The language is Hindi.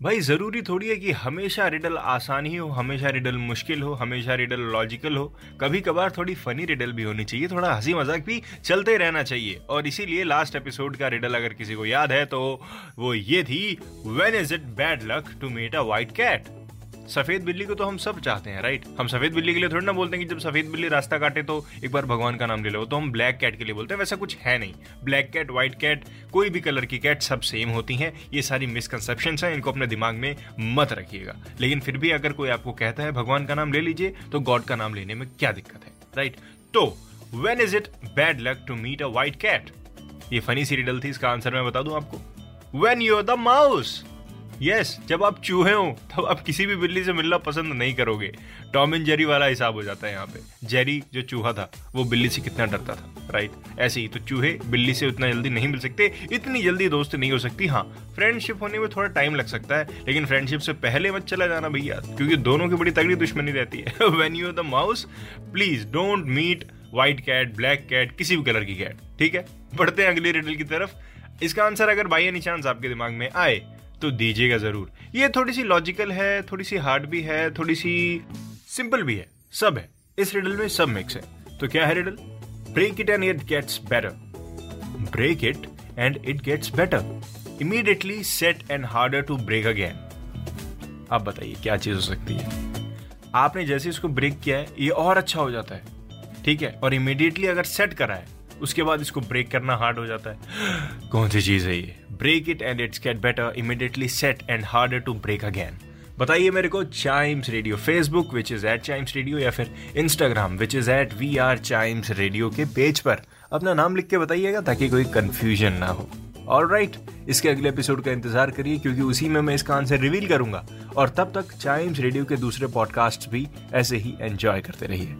भाई, ज़रूरी थोड़ी है कि हमेशा रिडल आसान ही हो, हमेशा रिडल मुश्किल हो, हमेशा रिडल लॉजिकल हो। कभी कभार थोड़ी फनी रिडल भी होनी चाहिए, थोड़ा हँसी मज़ाक भी चलते रहना चाहिए। और इसीलिए लास्ट एपिसोड का रिडल अगर किसी को याद है तो वो ये थी when is it bad luck to met a white cat सफ़ेद बिल्ली को तो हम सब चाहते हैं राइट हम सफ़ेद बिल्ली के लिए थोड़ी ना बोलते हैं कि जब सफ़ेद बिल्ली रास्ता काटे तो एक बार भगवान का नाम ले लो तो हम ब्लैक कैट के लिए बोलते हैं, वैसा कुछ है नहीं। ब्लैक कैट, व्हाइट कैट, कोई भी कलर की कैट सब सेम होती हैं, ये सारी मिसकनसेप्शन हैं, इनको अपने दिमाग में मत रखिएगा। लेकिन फिर भी अगर कोई आपको कहता है, भगवान का नाम ले लीजिए तो गॉड का नाम लेने में क्या दिक्कत है राइट तो when is it bad luck to meet a white cat ये फनी सी रिडल थी, इसका आंसर मैं बता दूँ आपको। When you are the mouse yes जब आप चूहे हो, तब आप किसी भी बिल्ली से मिलना पसंद नहीं करोगे। टॉम एंड जेरी वाला हिसाब हो जाता है यहाँ पे। जेरी जो चूहा था, वो बिल्ली से कितना डरता था राइट ऐसे ही तो चूहे बिल्ली से उतना जल्दी नहीं मिल सकते, इतनी जल्दी दोस्त नहीं हो सकती। हाँ फ्रेंडशिप होने में थोड़ा टाइम लग सकता है, लेकिन फ्रेंडशिप से पहले मत चला जाना भैया, क्योंकि दोनों की बड़ी तगड़ी दुश्मनी रहती है। When you the mouse please don't meet white cat black cat किसी भी कलर की कैट ठीक है? बढ़ते हैं अगली रिडल की तरफ़। इसका आंसर अगर बाई एनी चांस आपके दिमाग में आए तो दीजिएगा ज़रूर। ये थोड़ी सी लॉजिकल है थोड़ी सी हार्ड भी है थोड़ी सी सिंपल भी है। सब है। इस रिडल में सब मिक्स है। तो क्या है riddle break it and it gets better break it and it gets better immediately set and harder to break again आप बताइए, क्या चीज़ हो सकती है? आपने जैसे इसको ब्रेक किया है, ये और अच्छा हो जाता है। ठीक है? और इमीडिएटली अगर सेट करा है उसके बाद इसको ब्रेक करना हार्ड हो जाता है। कौन सी चीज़ है ये? Break it and it's get better immediately set and harder to break again बताइए मेरे को Chimes radio Facebook which is at Chimes radio या फिर Instagram which is at we are Chimes radio के पेज पर। अपना नाम लिख के बताइएगा ताकि कोई कंफ्यूजन ना हो। और राइट इसके अगले एपिसोड का इंतज़ार करिए, क्योंकि उसी में मैं इसका आंसर रिवील करूँगा। और तब तक चाइम्स रेडियो के दूसरे पॉडकास्ट भी ऐसे ही एंजॉय करते रहिए।